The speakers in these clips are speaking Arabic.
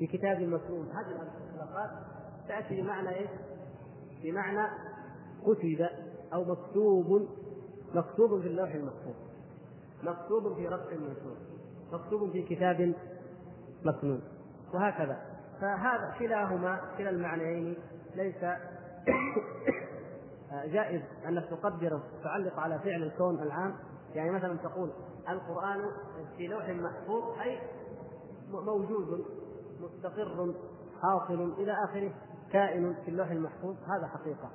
بكتاب مكنون هذه الاطلاقات تأتي بمعنى إيش؟ بمعنى كتب أو مكتوب مكتوب في اللوح المحفوظ. مكتوب في رفع منشور مكتوب في كتاب مكنون وهكذا. فهذا كلاهما كلا المعنيين ليس جائز أنك تقدر تعلق على فعل الكون العام. يعني مثلا تقول القرآن في لوح محفوظ أي موجود. مستقر حاصل إلى آخره كائن في اللوح المحفوظ. هذا حقيقة.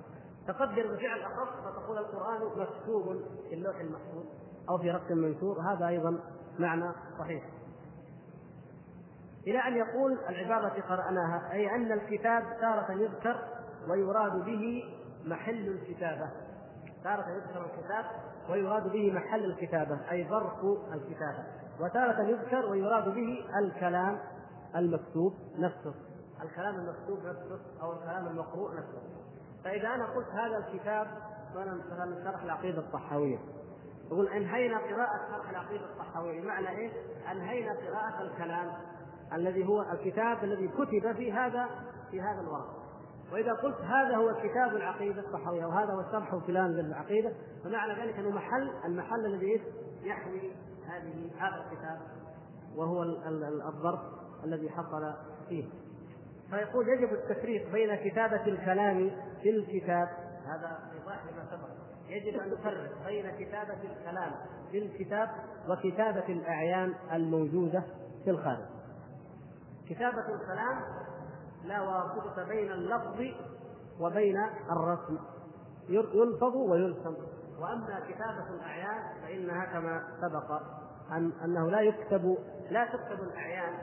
تقدر بفعل أخص فتقول القرآن مكتوب في اللوح المحفوظ أو في رق منشور. هذا أيضا معنى صحيح. إلى أن يقول العبارة التي قرأناها أي أن الكتاب تارة يذكر ويراد به محل الكتابة. تارة يذكر الكتاب ويراد به محل الكتابة أي ظرف الكتابة. وتارة يذكر ويراد به الكلام. المكتوب نفسه. الكلام المكتوب نفسه أو الكلام المقروء نفسه. فإذا أنا قلت هذا الكتاب وأنا مثلا شرح العقيدة الطحاوية. يقول أنهينا قراءة شرح العقيدة الطحاوية. بمعنى إيه؟ أنهينا قراءة الكلام الذي هو الكتاب الذي كتب في هذا في هذا الورق وإذا قلت هذا هو كتاب العقيدة الصحويه وهذا هو شرح فلان للعقيدة فمعنى ذلك أنه محل المحل الذي يحوي هذه هذا الكتاب وهو الظرف الذي حصل فيه. فيقول يجب التفريق بين كتابة الكلام في الكتاب هذا إيضاح لما سبق. يجب أن نفرق بين كتابة الكلام في الكتاب وكتابة الأعيان الموجودة في الخارج. كتابة الكلام لا واسطة بين اللفظ وبين الرسم. يلفظ ويرسم. وأما كتابة الأعيان فإنها كما سبق أن أنه لا يكتب لا تكتب الأعيان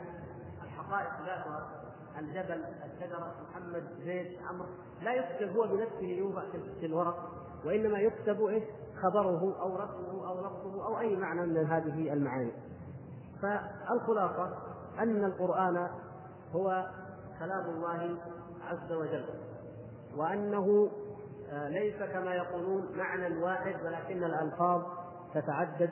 الحقائق ذاتها الجبل الشجرة محمد زيد عمرو لا يكتب هو بنفسه يوضع في الورق وإنما يكتب إيش؟ خبره أو رسمه أو لفظه أو أي معنى من هذه المعاني. فالخلاصة أن القرآن هو كلام الله عز وجل وأنه آه، ليس كما يقولون معنى واحد ولكن الألفاظ تتعدد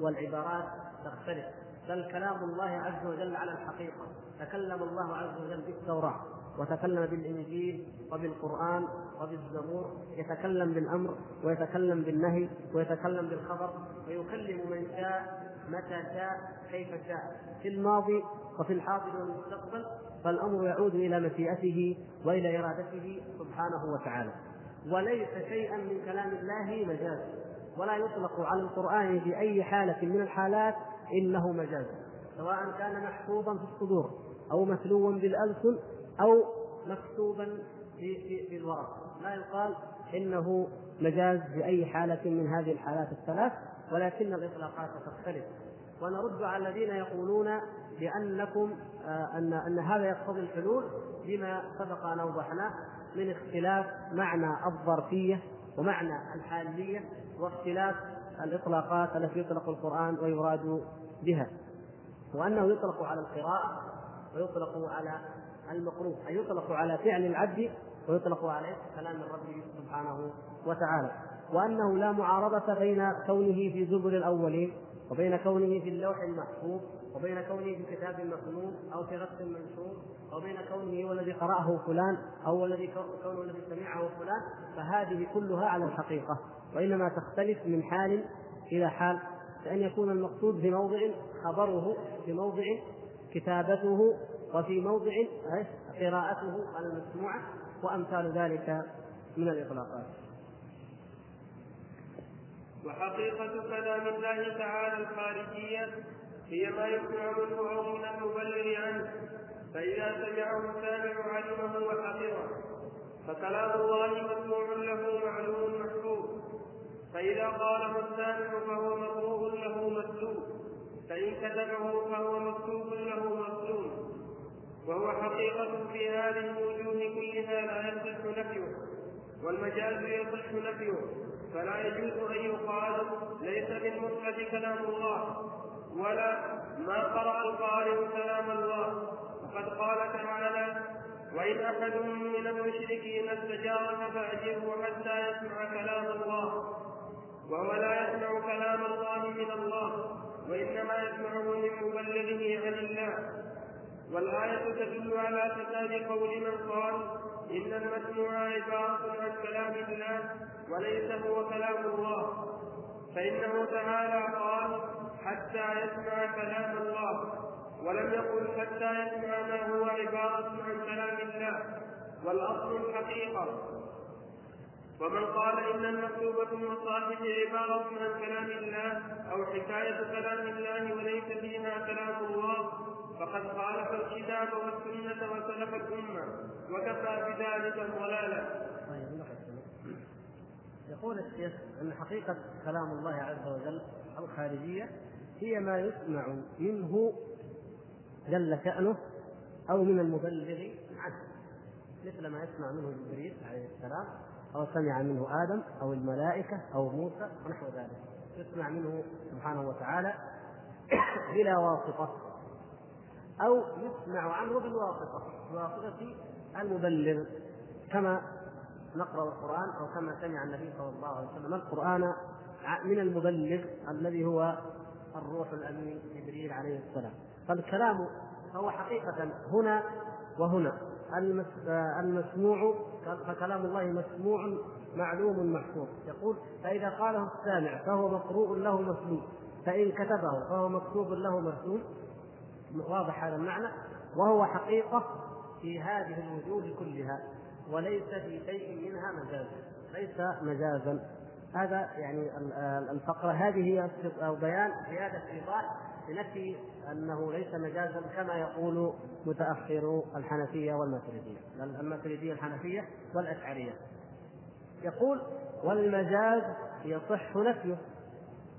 والعبارات تختلف. بل كلام الله عز وجل على الحقيقة. تكلم الله عز وجل بالتوراة وتكلم بالإنجيل وبالقرآن وبالزبور يتكلم بالأمر ويتكلم بالنهي ويتكلم بالخبر ويكلم من شاء متى شاء كيف شاء. في الماضي وفي الحاضر والمستقبل فالأمر يعود إلى مشيئته وإلى إرادته سبحانه وتعالى. وليس شيئا من كلام الله مجاز ولا يطلق على القرآن في اي حالة من الحالات إنه مجاز سواء كان محفوظا في الصدور أو متلوا بالألسن أو مكتوبا في في, في الورق. لا يقال إنه مجاز في اي حالة من هذه الحالات الثلاث ولكن الإطلاقات تختلف. ونرد على الذين يقولون بأنكم آه، أن أن هذا يقتضي الحلول بما سبق أن أوضحناه من اختلاف معنى الظرفية ومعنى الحالية واختلاف الإطلاقات التي يطلق القرآن ويراد بها وأنه يطلق على القراءة ويطلق على المقروء أي يطلق على فعل العبد ويطلق عليه كلام الرب سبحانه وتعالى وأنه لا معارضة بين كونه في زبر الأولين وبين كونه في اللوح المحفوظ وبين كونه في كتاب مكنون أو في رسم منشور وبين كونه هو الذي قرأه فلان أو الذي كونه الذي سمعه فلان فهذه كلها على الحقيقة. وإنما تختلف من حال إلى حال. كأن يكون المقصود في موضع خبره في موضع كتابته وفي موضع قراءته المسموعة وأمثال ذلك من الإطلاقات. وحقيقة كلام الله تعالى الخارجية هي ما يسمع منه أو من المبلغ عنه فإذا سمعه السامع علمه وحفظه فكلام الله مسموع له معلوم محفوظ. فإذا قاله السامع فهو مقروء له مكتوب فإن كتبه فهو مكتوب له مكتوب. وهو حقيقة في هذه الوجوه كلها لا يصح نفيه والمجاز يصح نفيه فلا يجوز أن يقال ليس بالمطلق كلام الله. ولا ما قرأ القارئ كلام الله وقد قال تعالى وإن أحد من المشركين استجارك فأجره حتى يسمع كلام الله وهو لا يسمع كلام الله من الله وإنما يسمعه من مبلغه عن الله. والآية تدل على فساد قول من قال إن المسموع عبارة عن كلام الله وليس هو كلام الله. فإنه تعالى قال حتى يسمع كلام الله ولم يقل حتى يسمع ما هو عبارة عن كلام الله والأصل الحقيقة ومن قال إن المكتوبة المصاحف عبارة عن كلام الله أو حكاية كلام الله وليس فيها كلام الله فقد خالف الكتاب والسنة وسلف الأمة وكفى بذلك ضلالا. طيب يقول الشيخ أن حقيقة كلام الله عز وجل الخارجية هي ما يسمع منه جل شأنه أو من المبلغ عنه. مثل ما يسمع منه جبريل عليه السلام أو سمع منه آدم أو الملائكة أو موسى ونحو ذلك. يسمع منه سبحانه وتعالى بلا واسطة أو يسمع عنه بالواسطة. بواسطة المبلغ. كما نقرأ القرآن أو كما سمع النبي صلى الله عليه وسلم. القرآن من المبلغ الذي هو الروح الأمين جبريل عليه السلام. فالكلام فهو حقيقة هنا وهنا. المسموع فكلام الله مسموع معلوم محفوظ. يقول فإذا قاله السامع فهو مقروء له مسموع. فإن كتبه فهو مكتوب له مرسوم واضح هذا المعنى؟ وهو حقيقة في هذه الوجوه كلها وليس في شيء منها مجاز ليس مجازا. هذا يعني الفقرة هذه هي بيان زيادة إيضاح لنفي أنه ليس مجازا كما يقول متأخرو الحنفية والماتريدية. الماتريدية الحنفية والأشعرية. يقول والمجاز يصح نفيه.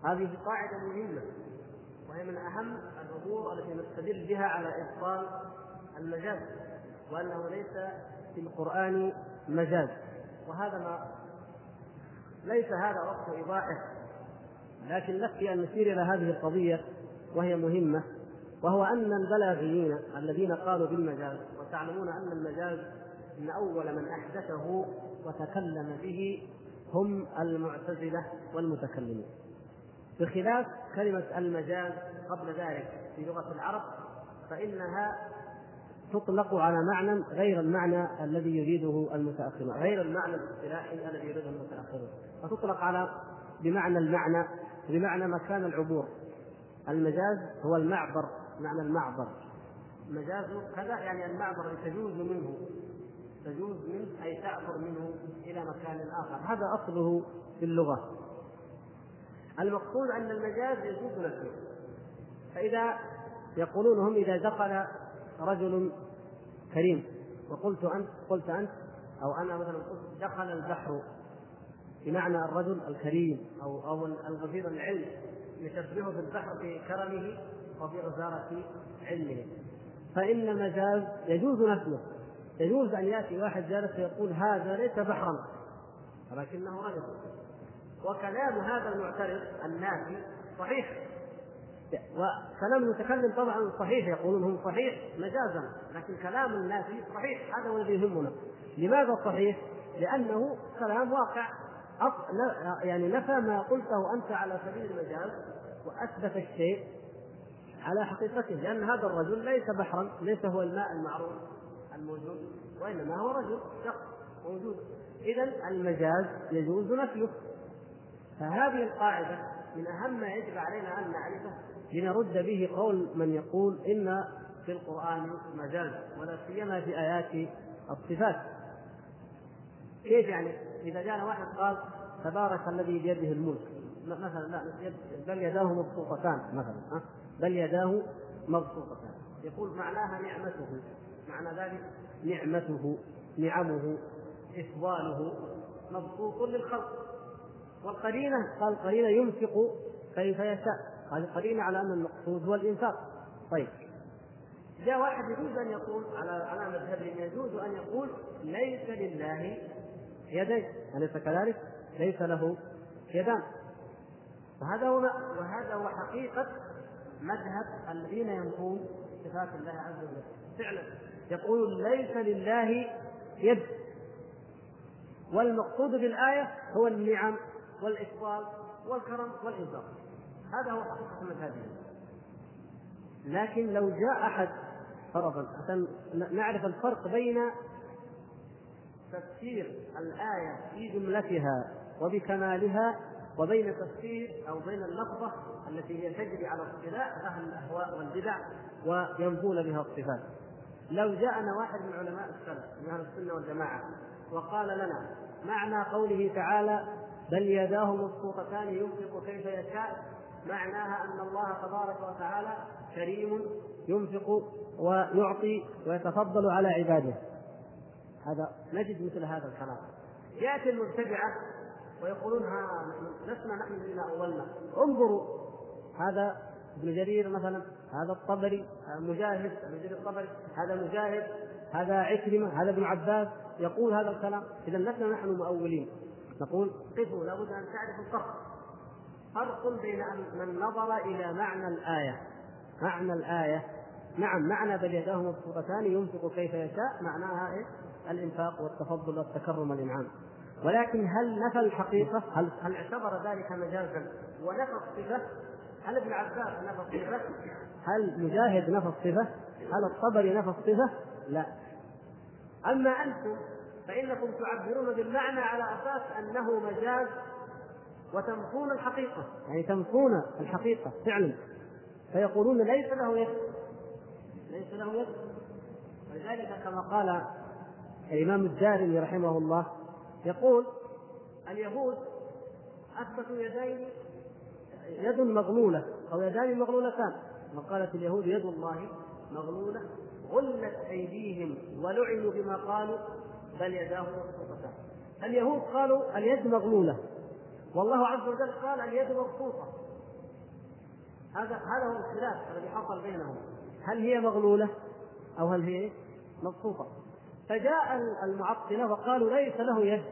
هذه قاعدة مهمة وهي من أهم الأمور التي نستدل بها على إبطال المجاز وأنه ليس في القرآن مجاز وهذا ما ليس هذا وقت إيضاحه لكن نكفي أن نشير إلى هذه القضية وهي مهمة وهو أن البلاغيين الذين قالوا بالمجاز وتعلمون أن المجاز إن أول من أحدثه وتكلم به هم المعتزلة والمتكلمين بخلاف كلمة المجاز قبل ذلك في لغة العرب فإنها تطلق على معنى غير المعنى الذي يريده المتأخرون غير المعنى الإصطلاحي الذي يريده المتأخرون. فتطلق على بمعنى المعنى بمعنى مكان العبور. المجاز هو المعبر معنى المعبر. مجاز كذا يعني المعبر تجوز منه تجوز منه أي تعبر منه إلى مكان آخر. هذا أصله في اللغة. المقصود أن المجاز يجوز نفسه. فإذا يقولون هم إذا دخل رجل كريم وقلت أنت قلت أنت أو أنا مثلا قلت دخل البحر بمعنى الرجل الكريم أو أو الغفير العلم يشبهه في كرمه وفي غزارة علمه. فإن المجاز يجوز نفسه يجوز أن يأتي واحد جالس ويقول هذا ليس بحرا ولكنه رجل. وكلام هذا المعترض النافي صحيح. وكلام المتكلم طبعا صحيح يقولون هم صحيح مجازا لكن كلام النافي صحيح هذا هو الذي يهمنا. لماذا صحيح؟ لأنه كلام واقع. يعني نفى ما قلته أنت على سبيل المجاز وأثبت الشيء على حقيقته لأن هذا الرجل ليس بحرا ليس هو الماء المعروف الموجود وإنما هو رجل شخص موجود. إذا المجاز يجوز نفيه. فهذه القاعدة من أهم ما يجب علينا أن نعرفه لنرد به قول من يقول إن في القرآن مجاز ولا سيما في آيات الصفات. كيف يعني؟ إذا جاء واحد قال تبارك الذي بيده الملك. مثلا لا بل يداه مبسوطتان مثلا بل يداه مبسوطتان. يقول معناها نعمته. معنى ذلك نعمته نعمه إفضاله مبسوط للخلق. والقرينة قال قرينة ينفق كيف يشاء. هذه قرينة على أن المقصود هو الإنفاق. طيب. جاء واحد يجوز أن يقول على على مذهب يجوز أن يقول ليس لله يدين أليس كذلك؟ ليس له يدان. وهذا هو وهذا هو حقيقة مذهب الذين ينفون صفات الله عز وجل. فعلا. يقول ليس لله يد. والمقصود بالآية هو النعم والإفضال والكرم والإنفاق هذا هو حقيقة مذهبهم لكن لو جاء أحد فرضا عشان نعرف الفرق بين تفسير الآية في جملتها وبكمالها وبين تفسير أو بين اللفظة التي هي تجري على اصطلاح أهل الأهواء والبدع وينفون بها الصفات. لو جاءنا واحد من علماء السلف من أهل السنة والجماعة وقال لنا معنى قوله تعالى بل يداه مبسوطتان ينفق كيف يشاء معناها أن الله تبارك وتعالى كريم ينفق ويعطي ويتفضل على عباده نجد مثل هذا الكلام. يأتي المبتدعة ويقولون ها لسنا نحن الذين أولنا. انظروا هذا ابن جرير مثلا هذا الطبري مجاهد ابن جرير الطبري هذا مجاهد هذا عكرمة هذا ابن عباس يقول هذا الكلام. اذا لسنا نحن المؤولين نقول قفوا لابد أن تعرفوا الفرق فرق بين من نظر إلى معنى الآية. معنى الآية نعم معنى بل يداه مبسوطتان ينفق كيف يشاء معناها إيه؟ الإنفاق والتفضل والتكرم والإنعام ولكن هل نفى الحقيقة؟ هل هل اعتبر ذلك مجازا ونفى الصفة؟ هل ابن عباس نفى الصفة؟ هل مجاهد نفى الصفة؟ هل الطبري نفى الصفة؟ لا أما أنتم فإنكم تعبرون بالمعنى على أساس أنه مجاز وتمحون الحقيقة يعني تمحون الحقيقة فعلا فيقولون ليس له يد ليس له يد ولذلك كما قال الإمام الدارمي رحمه الله يقول اليهود اثبتوا يدين يد مغلولة أو يدان مغلولتان. وقالت اليهود يد الله مغلولة غلت أيديهم ولعنوا بما قالوا بل يداه مبسوطتان اليهود قالوا اليد مغلولة. والله عز وجل قال اليد مبسوطه هذا هذا هو الخلاف الذي حصل بينهم. هل هي مغلولة أو هل هي مبسوطه فجاء المعطلة وقالوا ليس له يد.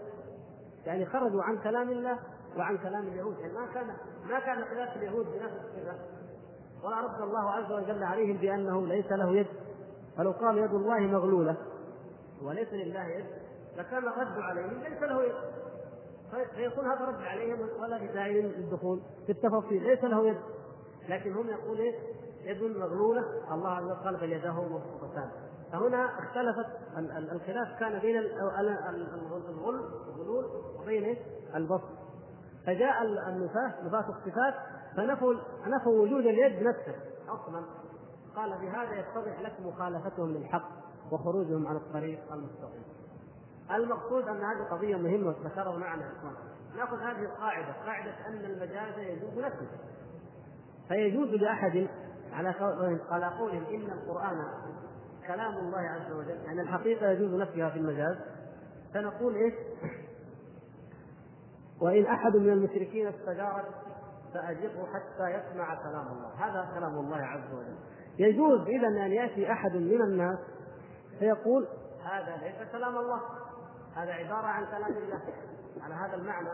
يعني خرجوا عن كلام الله وعن كلام اليهود. يعني ما كان ما كان خلاف اليهود بنفس الصفه ولا رد الله عز وجل عليهم بأنه ليس له يد. فلو قال يد الله مغلولة وليس لله يد لكان الرد عليهم ليس له يد. فيكون هذا رد عليهم ولا بداعي للدخول في التفاصيل. ليس له يد. لكن هم يقول إيه؟ يد مغلولة. الله عز وجل قال بل يداه مبسوطتان فهنا اختلفت الخلاف كان بين الغل الغلول وبين؟ البسط فجاء النفاة نفاة الصفات فنفوا نفوا وجود اليد نفسه أصلا قال بهذا يتضح لك مخالفتهم للحق وخروجهم عن الطريق المستقيم. المقصود أن هذه قضية مهمة ذكرها معنا اخوان. نأخذ هذه القاعدة، قاعدة أن المجاز يجوز نفسه. فيجوز لأحد على قولهم إن القرآن كلام الله عز وجل، يعني الحقيقة يجوز نفيها في المجاز. فنقول إيش؟ وإن أحد من المشركين استجارك فأجره حتى يسمع كلام الله، هذا كلام الله عز وجل. يجوز اذا أن يأتي أحد من الناس فيقول هذا ليس كلام الله هذا عبارة عن كلام الله على هذا المعنى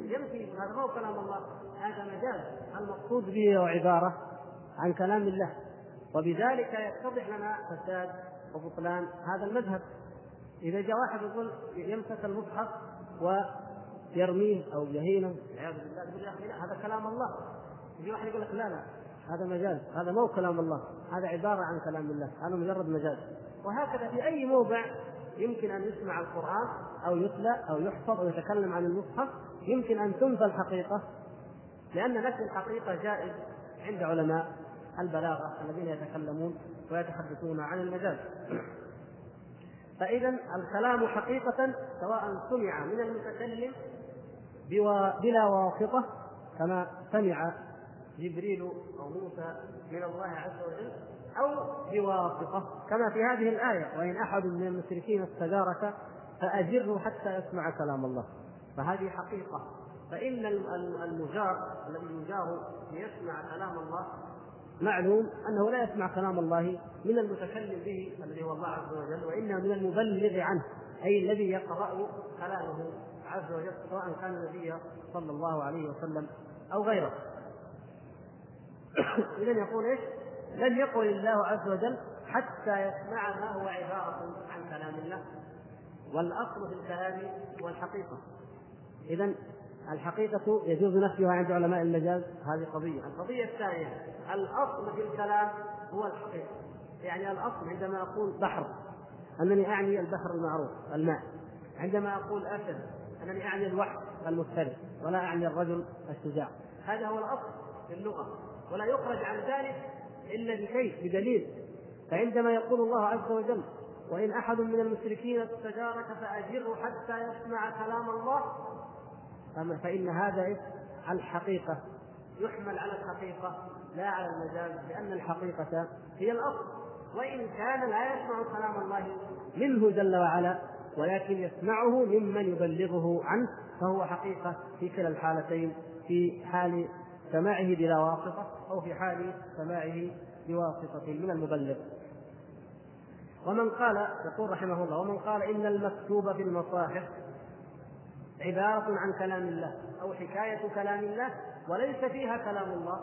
يمشي هذا هو كلام الله هذا مجاز المقصود به هو عبارة عن كلام الله وبذلك يتضح لنا فساد وبطلان هذا المذهب. إذا جاء واحد يقول يمسك المصحف ويرميه أو يهينه والعياذ بالله يقول يا أخي هذا كلام الله. يجي واحد يقول لك لا لا هذا مجاز هذا مو كلام الله هذا عبارة عن كلام الله هذا مجرد مجاز. وهكذا في أي موضع يمكن أن يسمع القرآن أو يتلى أو يحفظ أو يتكلم عن المصحف يمكن أن تنفى الحقيقة لأن نفي الحقيقة جائز عند علماء. البلاغة الذين يتكلمون ويتحدثون عن المجاز. فإذا الكلام حقيقة سواء سمع من المتكلم بلا واسطة كما سمع جبريل أو موسى من الله عز وجل أو بواسطة كما في هذه الآية وإن أحد من المشركين استجارك فأجره حتى يسمع كلام الله. فهذه حقيقة. فإن المجار الذي يجار ليسمع كلام الله معلوم أنه لا يسمع كلام الله من المتكلم به الذي هو الله عز وجل وإنما من المبلغ عنه أي الذي يقرأ كلامه عز وجل سواء كان النبي صلى الله عليه وسلم أو غيره. إذا يقول إيش؟ لم يقل الله عز وجل حتى يسمع ما هو عبارة عن كلام الله. والأصل في الكلام هو الحقيقة. إذا الحقيقة يجوز نفيها عند علماء المجاز. هذه قضية، القضية الثانية الأصل في الكلام هو الحقيقة. يعني الأصل عندما أقول بحر أنني أعني البحر المعروف الماء. عندما أقول أسد أنني أعني الوحش المفترس ولا أعني الرجل الشجاع. هذا هو الأصل في اللغة. ولا يخرج عن ذلك إلا بشيء بدليل. فعندما يقول الله عز وجل وإن أحد من المشركين استجارك فأجره حتى يسمع كلام الله فإن هذا الحقيقة. يحمل على الحقيقة لا على المجاز لأن الحقيقة هي الأصل. وإن كان لا يسمع كلام الله منه جل وعلا ولكن يسمعه ممن يبلغه عنه فهو حقيقة في كلا الحالتين في حال سماعه بلا واسطة أو في حال سماعه بواسطة من المبلغ. ومن قال يقول رحمه الله ومن قال إن المكتوب في المصاحف عبارة عن كلام الله أو حكاية كلام الله وليس فيها كلام الله.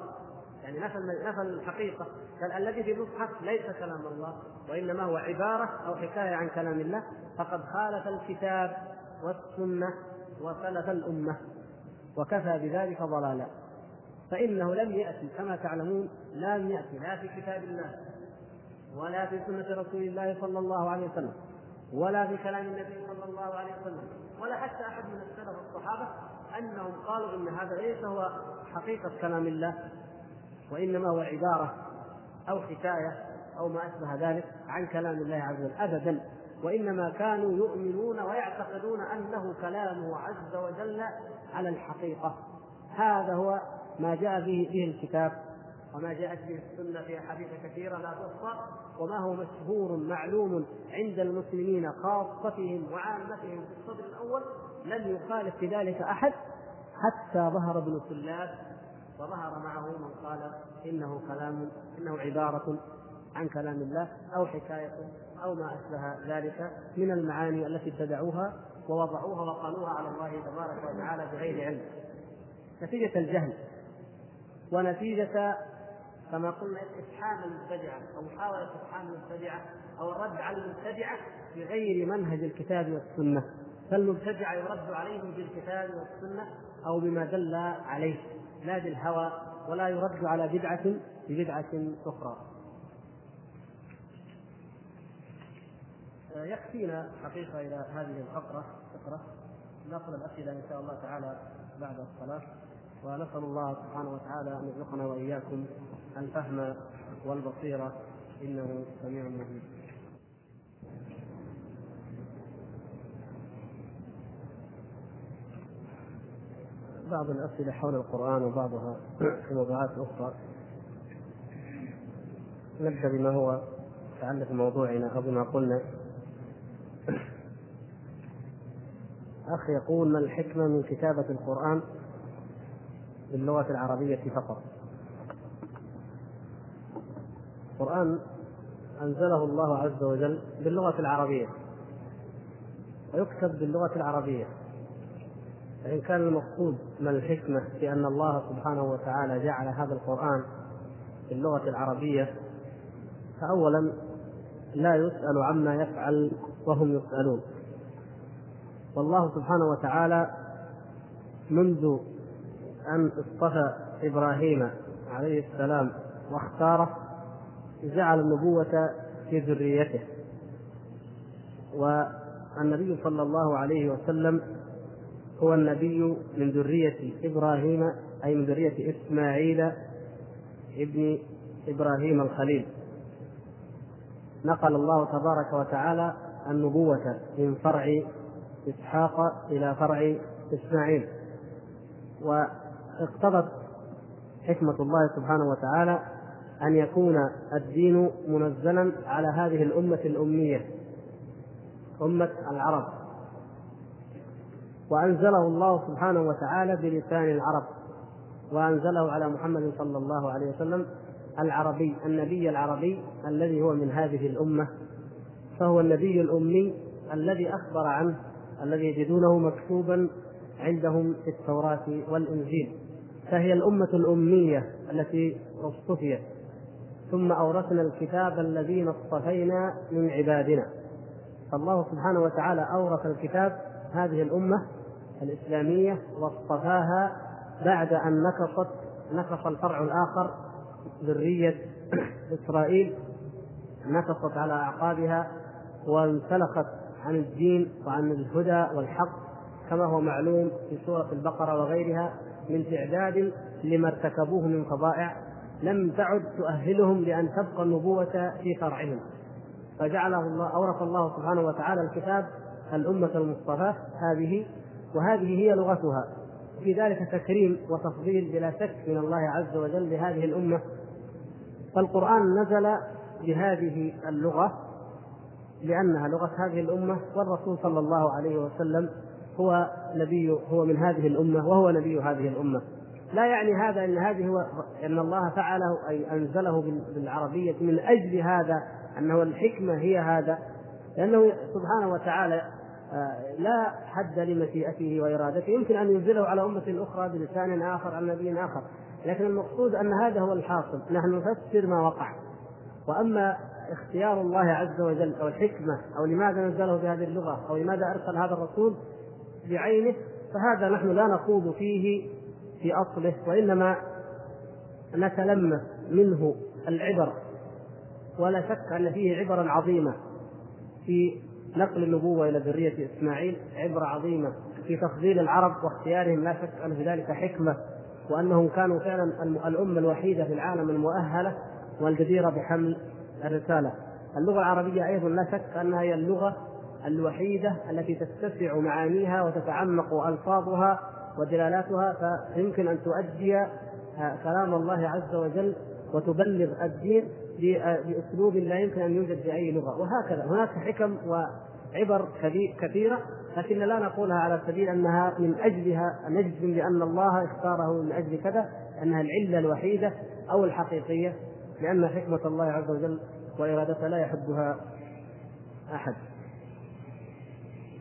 يعني نفى نفى الحقيقة. قال الذي في المصحف ليس كلام الله وإنما هو عبارة أو حكاية عن كلام الله. فقد خالف الكتاب والسنة وسلف الأمة وكفى بذلك ضلالا. فإنه لم يأتي كما تعلمون لم يأتي لا في كتاب الله ولا في سنة رسول الله صلى الله عليه وسلم ولا في كلام النبي صلى الله عليه وسلم. ولا حتى أحد من السلف الصحابة أنهم قالوا إن هذا ليس هو حقيقة كلام الله وإنما هو عبارة أو حكاية أو ما أشبه ذلك عن كلام الله عز وجل أبدا. وإنما كانوا يؤمنون ويعتقدون أنه كلامه عز وجل على الحقيقة. هذا هو ما جاء به به الكتاب. وما جاءت به السنة في أحاديث كثيرة لا تحصى وما هو مشهور معلوم عند المسلمين خاصتهم وعامتهم في الصدر الأول لم يخالف في ذلك أحد حتى ظهر ابن سلاب وظهر معه من قال إنه كلام إنه عبارة عن كلام الله أو حكاية أو ما أشبه ذلك من المعاني التي ابتدعوها ووضعوها وقالوها على الله تبارك وتعالى بغير علم. نتيجة الجهل ونتيجة كما قلنا إفحام المبتدعة أو محاوله إفحام المبتدعة أو الرد على المبتدعة بغير منهج الكتاب والسنة. فالمبتدعة يرد عليهم بالكتاب والسنة أو بما دل عليه لا بالهوى ولا يرد على بدعة ببدعة أخرى. يكفينا حقيقة إلى هذه الفقرة فقرة ناخذ الأسئلة إن شاء الله تعالى بعد الصلاة. ونسأل الله سبحانه وتعالى أن يرزقنا وإياكم الفهم والبصيرة. إنه سميع مجيب. بعض الأسئلة حول القرآن وبعضها في موضوعات أخرى. نبدأ بما هو يتعلق بموضوعنا أو بما قلنا. أخ يقول ما الحكمة من كتابة القرآن؟ باللغة العربية فقط. القرآن أنزله الله عز وجل باللغة العربية. ويكتب باللغة العربية. فإن كان المقصود ما الحكمة في أن الله سبحانه وتعالى جعل هذا القرآن باللغة العربية فأولا لا يسأل عما يفعل وهم يسألون. والله سبحانه وتعالى منذ أن اصطفى إبراهيم عليه السلام واختاره جعل النبوة في ذريته. والنبي صلى الله عليه وسلم هو النبي من ذرية إبراهيم أي من ذرية إسماعيل ابن إبراهيم الخليل. نقل الله تبارك وتعالى النبوة من فرع إسحاق إلى فرع إسماعيل. واقتضت حكمة الله سبحانه وتعالى أن يكون الدين منزلا على هذه الأمة الأمية أمة العرب. وأنزله الله سبحانه وتعالى بلسان العرب وأنزله على محمد صلى الله عليه وسلم العربي النبي العربي الذي هو من هذه الأمة فهو النبي الأمي الذي أخبر عنه الذي يجدونه مكتوبا عندهم في التوراة والإنجيل. فهي الأمة الأمية التي اصطفيت. ثم أورثنا الكتاب الذين اصطفينا من عبادنا. فالله سبحانه وتعالى أورث الكتاب هذه الأمة الإسلامية واصطفاها بعد أن نكصت نكص الفرع الآخر ذرية إسرائيل نكصت على أعقابها وانسلخت عن الدين وعن الهدى والحق كما هو معلوم في سورة البقرة وغيرها. من تعداد لما ارتكبوه من فظائع لم تعد تؤهلهم لأن تبقى النبوة في فرعهم. فجعله الله أورث الله سبحانه وتعالى الكتاب الأمة المصطفاة هذه وهذه هي لغتها. في ذلك تكريم وتفضيل بلا شك من الله عز وجل لهذه الأمة. فالقرآن نزل بهذه اللغة لأنها لغة هذه الأمة والرسول صلى الله عليه وسلم هو نبي هو من هذه الأمة وهو نبي هذه الأمة. لا يعني هذا أن هذه هو أن الله فعله أي أنزله بالعربية من أجل هذا أنه الحكمة هي هذا. لأنه سبحانه وتعالى آه، لا حد لمشيئته وإرادته. يمكن أن ينزله على أمة أخرى بلسان آخر عن نبي آخر. لكن المقصود أن هذا هو الحاصل. نحن نفسر ما وقع. وأما اختيار الله عز وجل أو الحكمة أو لماذا نزله بهذه اللغة أو لماذا أرسل هذا الرسول بعينه فهذا نحن لا نخوض فيه في أصله وإنما نتلمس منه العبر. ولا شك أن فيه عبرا عظيمة في نقل النبوة إلى ذرية إسماعيل عبرة عظيمة في تفضيل العرب واختيارهم لا شك أن في ذلك حكمة وأنهم كانوا فعلا الأمة الوحيدة في العالم المؤهلة والجديرة بحمل الرسالة. اللغة العربية أيضا لا شك أنها هي اللغة الوحيدة التي تتسع معانيها وتتعمق ألفاظها ودلالاتها فيمكن أن تؤدي كلام الله عز وجل وتبلغ الدين باسلوب لا يمكن أن يوجد في أي لغة وهكذا هناك حكم وعبر كثيرة لكن لا نقولها على سبيل أنها من أجلها نجزم بأن الله اختاره من أجل كذا أنها العلة الوحيدة أو الحقيقية لأن حكمة الله عز وجل وارادته لا يحدها أحد.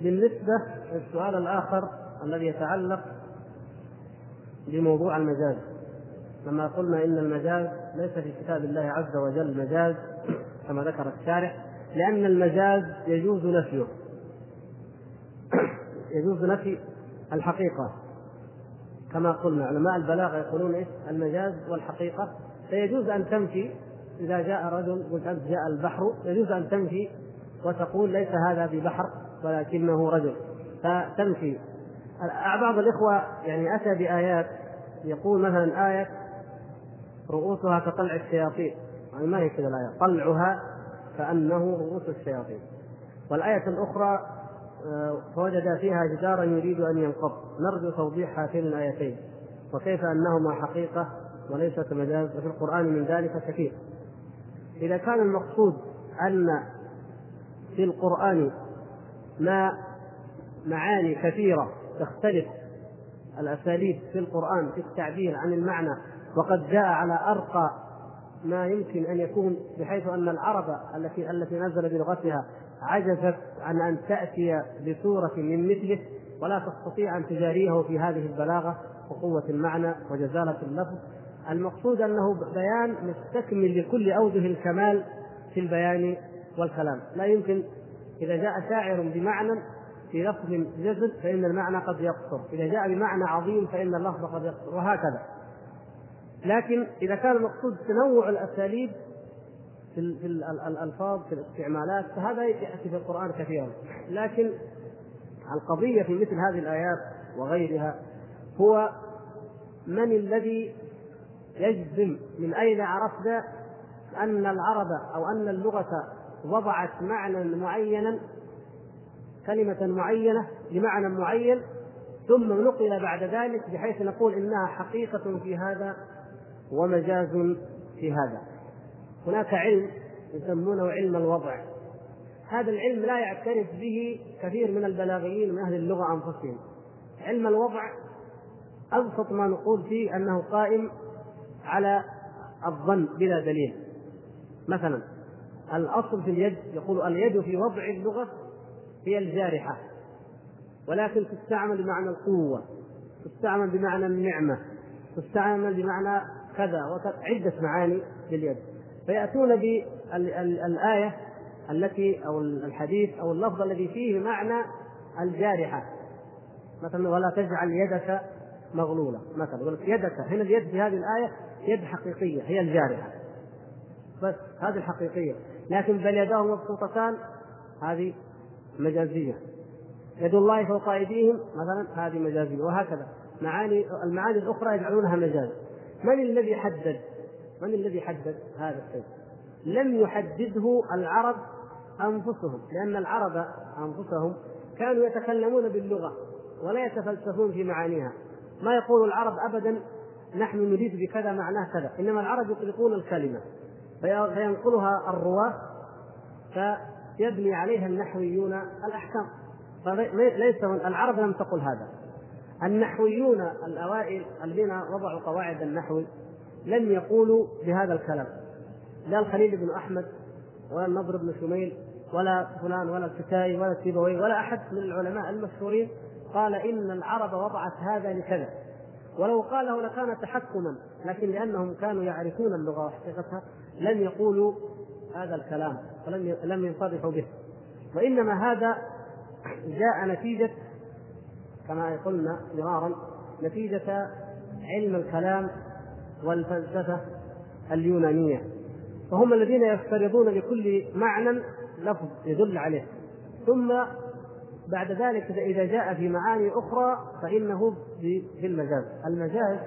بالنسبة للسؤال الآخر الذي يتعلق بموضوع المجاز. لما قلنا إن المجاز ليس في كتاب الله عز وجل مجاز كما ذكر الشارح لأن المجاز يجوز نفيه. يجوز نفي الحقيقة. كما قلنا علماء البلاغة يقولون إيش؟ المجاز والحقيقة. فيجوز أن تنفي إذا جاء رجل قلت أنت جاء البحر يجوز أن تنفي وتقول ليس هذا ببحر. ولكنه رجل. فتنفي. بعض الإخوة يعني أتى بآيات يقول مثلا آية رؤوسها كطلع الشياطين. يعني ما هي كذا الآية طلعها كأنه رؤوس الشياطين. والآية الأخرى آه، فوجد فيها جدارا يريد أن ينقض. نرجو توضيح هاتين الآيتين. وكيف أنهما حقيقة وليست مجاز وفي القرآن من ذلك كثير. إذا كان المقصود أن في القرآن ما معاني كثيرة تختلف الأساليب في القرآن في التعبير عن المعنى وقد جاء على أرقى ما يمكن أن يكون بحيث أن العرب التي التي نزل بلغتها عجزت عن أن تأتي بسورة من مثله ولا تستطيع أن تجاريه في هذه البلاغة وقوه المعنى وجزالة اللفظ. المقصود أنه بيان مستكمل لكل أوجه الكمال في البيان والكلام. لا يمكن إذا جاء شاعر بمعنى في لفظ جزل فإن المعنى قد يقصر. إذا جاء بمعنى عظيم فإن اللفظ قد يقصر وهكذا. لكن إذا كان المقصود تنوع الأساليب في الألفاظ في الاستعمالات فهذا يأتي في القرآن كثيرا. لكن القضية في مثل هذه الآيات وغيرها هو من الذي يجزم من أين عرفنا أن العرب أو أن اللغة وضعت معنى معينا كلمة معينة بمعنى معين ثم نقل بعد ذلك بحيث نقول إنها حقيقة في هذا ومجاز في هذا. هناك علم يسمونه علم الوضع. هذا العلم لا يعترف به كثير من البلاغيين من أهل اللغة أنفسهم. علم الوضع أبسط ما نقول فيه أنه قائم على الظن بلا دليل. مثلا الأصل في اليد يقول اليد في وضع اللغة هي الجارحة ولكن تستعمل بمعنى القوة تستعمل بمعنى النعمة تستعمل بمعنى كذا وكذا عدة معاني لليد. فيأتون بالآية التي أو الحديث أو اللفظ الذي فيه معنى الجارحة. مثلا ولا تجعل يدك مغلولة مثلا يقول يدك هنا اليد في هذه الآية يد حقيقية هي الجارحة. بس هذه الحقيقية. لكن بل يداه مبسوطتان هذه مجازية. يد الله فوق أيديهم مثلا هذه مجازية وهكذا. معاني المعاني الأخرى يجعلونها مجاز. من الذي حدد؟ من الذي حدد هذا الشيء؟ لم يحدده العرب أنفسهم لأن العرب أنفسهم كانوا يتكلمون باللغة ولا يتفلسفون في معانيها. ما يقول العرب أبدا نحن نريد بكذا معناه كذا. إنما العرب يطلقون الكلمة. فينقلها الرواة فيبني عليها النحويون الأحكام. فليس العرب لم تقل هذا. النحويون الأوائل الذين وضعوا قواعد النحو لم يقولوا بهذا الكلام. لا الخليل بن أحمد ولا النضر بن شميل ولا فلان ولا الكتائي ولا السيبوي ولا أحد من العلماء المشهورين قال إن العرب وضعت هذا لكذا. ولو قاله لكان تحكما لكن لأنهم كانوا يعرفون اللغة وحقيقتها لم يقولوا هذا الكلام ولم لم ينصرفوا به. وإنما هذا جاء نتيجة كما قلنا مرارا نتيجة علم الكلام والفلسفة اليونانية. فهم الذين يفترضون لكل معنى لفظ يدل عليه. ثم بعد ذلك إذا جاء في معاني أخرى فإنه في المجاز. المجاز